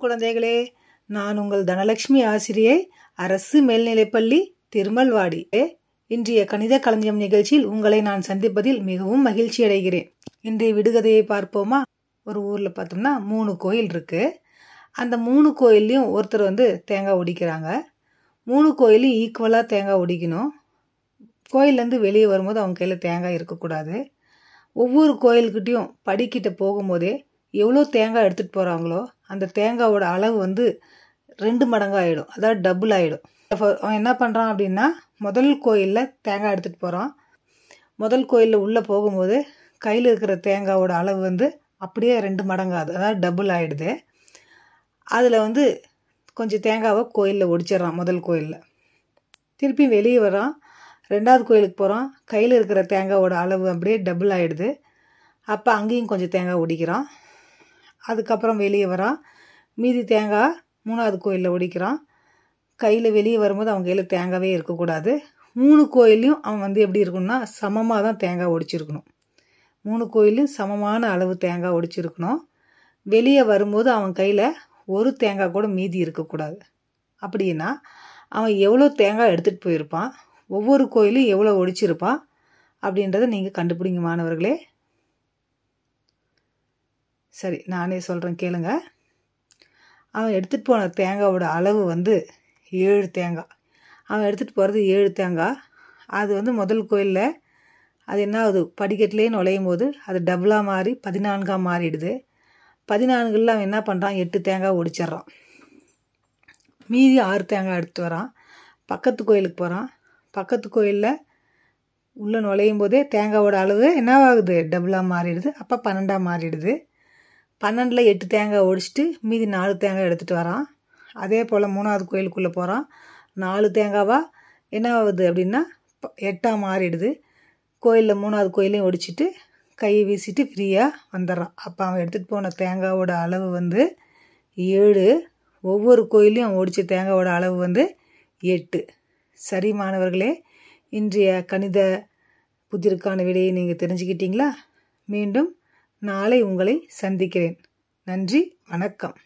குழந்தைகளே நான் உங்கள் தனலட்சுமி ஆசிரியை அரசு மேல்நிலைப்பள்ளி திருமல்வாடி. இன்றைய கணித களஞ்சியம் நிகழ்ச்சியில் உங்களை நான் சந்திப்பதில் மிகவும் மகிழ்ச்சி அடைகிறேன். இன்றைய விடுகதையை பார்ப்போமா? ஒரு ஊரில் பார்த்தோம்னா மூணு கோயில் இருக்கு. அந்த மூணு கோயில்லையும் ஒருத்தர் வந்து தேங்காய் ஒடிக்கிறாங்க. மூணு கோயிலையும் ஈக்குவலாக தேங்காய் ஒடிக்கணும். கோயிலேருந்து வெளியே வரும்போது அவங்க கையில் தேங்காய் இருக்கக்கூடாது. ஒவ்வொரு கோயில்கிட்டையும் படிக்கிட்ட போகும்போதே எவ்வளோ தேங்காய் எடுத்துகிட்டு போகிறாங்களோ அந்த தேங்காயோட அளவு வந்து ரெண்டு மடங்கு ஆகிடும் அதாவது டபுள் ஆகிடும் அவன் என்ன பண்ணுறான் அப்படின்னா முதல் கோயிலில் தேங்காய் எடுத்துகிட்டு போகிறான் முதல் கோயிலில் உள்ளே போகும்போது கையில் இருக்கிற தேங்காவோட அளவு வந்து அப்படியே ரெண்டு மடங்காது அதாவது டபுள் ஆகிடுது அதில் வந்து கொஞ்சம் தேங்காவை கோயிலில் ஒடிச்சிட்றான் முதல் கோயிலில். திருப்பி வெளியே வரான் ரெண்டாவது கோயிலுக்கு போகிறான் கையில் இருக்கிற தேங்காவோட அளவு அப்படியே டபுள் ஆகிடுது அப்போ அங்கேயும் கொஞ்சம் தேங்காய் ஒடிக்கிறான். அதுக்கப்புறம் வெளியே வரான் மீதி தேங்காய் மூணாவது கோயிலில் ஒடிக்கிறான். கையில் வெளியே வரும்போது அவங்க கையில் தேங்காவே இருக்கக்கூடாது. மூணு கோயிலையும் அவன் வந்து எப்படி இருக்கணும்னா சமமாக தான் தேங்காய் ஒடிச்சிருக்கணும். மூணு கோயிலையும் சமமான அளவு தேங்காய் ஒடிச்சிருக்கணும். வெளியே வரும்போது அவன் கையில் ஒரு தேங்காய் கூட மீதி இருக்கக்கூடாது. அப்படின்னா அவன் எவ்வளோ தேங்காய் எடுத்துகிட்டு போயிருப்பான்? ஒவ்வொரு கோயிலும் எவ்வளோ ஒடிச்சிருப்பான்? அப்படின்றத நீங்கள் கண்டுபிடிங்க மாணவர்களே. சரி நானே சொல்கிறேன் கேளுங்க. அவன் எடுத்துகிட்டு போன தேங்காவோட அளவு வந்து ஏழு தேங்காய் அவன் எடுத்துகிட்டு போகிறது ஏழு தேங்காய் அது வந்து முதல் கோயிலில் அது என்ன ஆகுது? படிக்கட்டிலே நுழையும் போது அது டபுளாக மாறி பதினான்காக மாறிடுது. பதினான்கில் அவன் என்ன பண்ணுறான் எட்டு தேங்காய் ஒடிச்சிட்றான். மீதி ஆறு தேங்காய் எடுத்து வரான். பக்கத்து கோயிலுக்கு போகிறான் பக்கத்து கோயிலில் உள்ளே நுழையும் போதே தேங்காவோட அளவு என்னவாகுது? டபுளாக மாறிடுது. அப்போ பன்னெண்டாக மாறிடுது. பன்னெண்டில் எட்டு தேங்காய் ஒடிச்சிட்டு மீதி நாலு தேங்காய் எடுத்துகிட்டு வரான். அதே போல் மூணாவது கோயிலுக்குள்ளே போகிறான் நாலு தேங்காவாக என்ன ஆகுது அப்படின்னா எட்டாக மாறிடுது. கோயிலில் மூணாவது கோயிலையும் ஒடிச்சிட்டு கையை வீசிட்டு ஃப்ரீயாக வந்துடுறான் அப்போ அவன் எடுத்துகிட்டு போன தேங்காவோட அளவு வந்து ஏழு. ஒவ்வொரு கோயிலையும் அவன் ஒடித்த தேங்காவோட அளவு வந்து எட்டு. சரி மாணவர்களே இன்றைய கணித புதிருக்கான விடையை நீங்கள் தெரிஞ்சுக்கிட்டீங்களா? மீண்டும் நாளை உங்களை சந்திக்கிறேன். நன்றி வணக்கம்.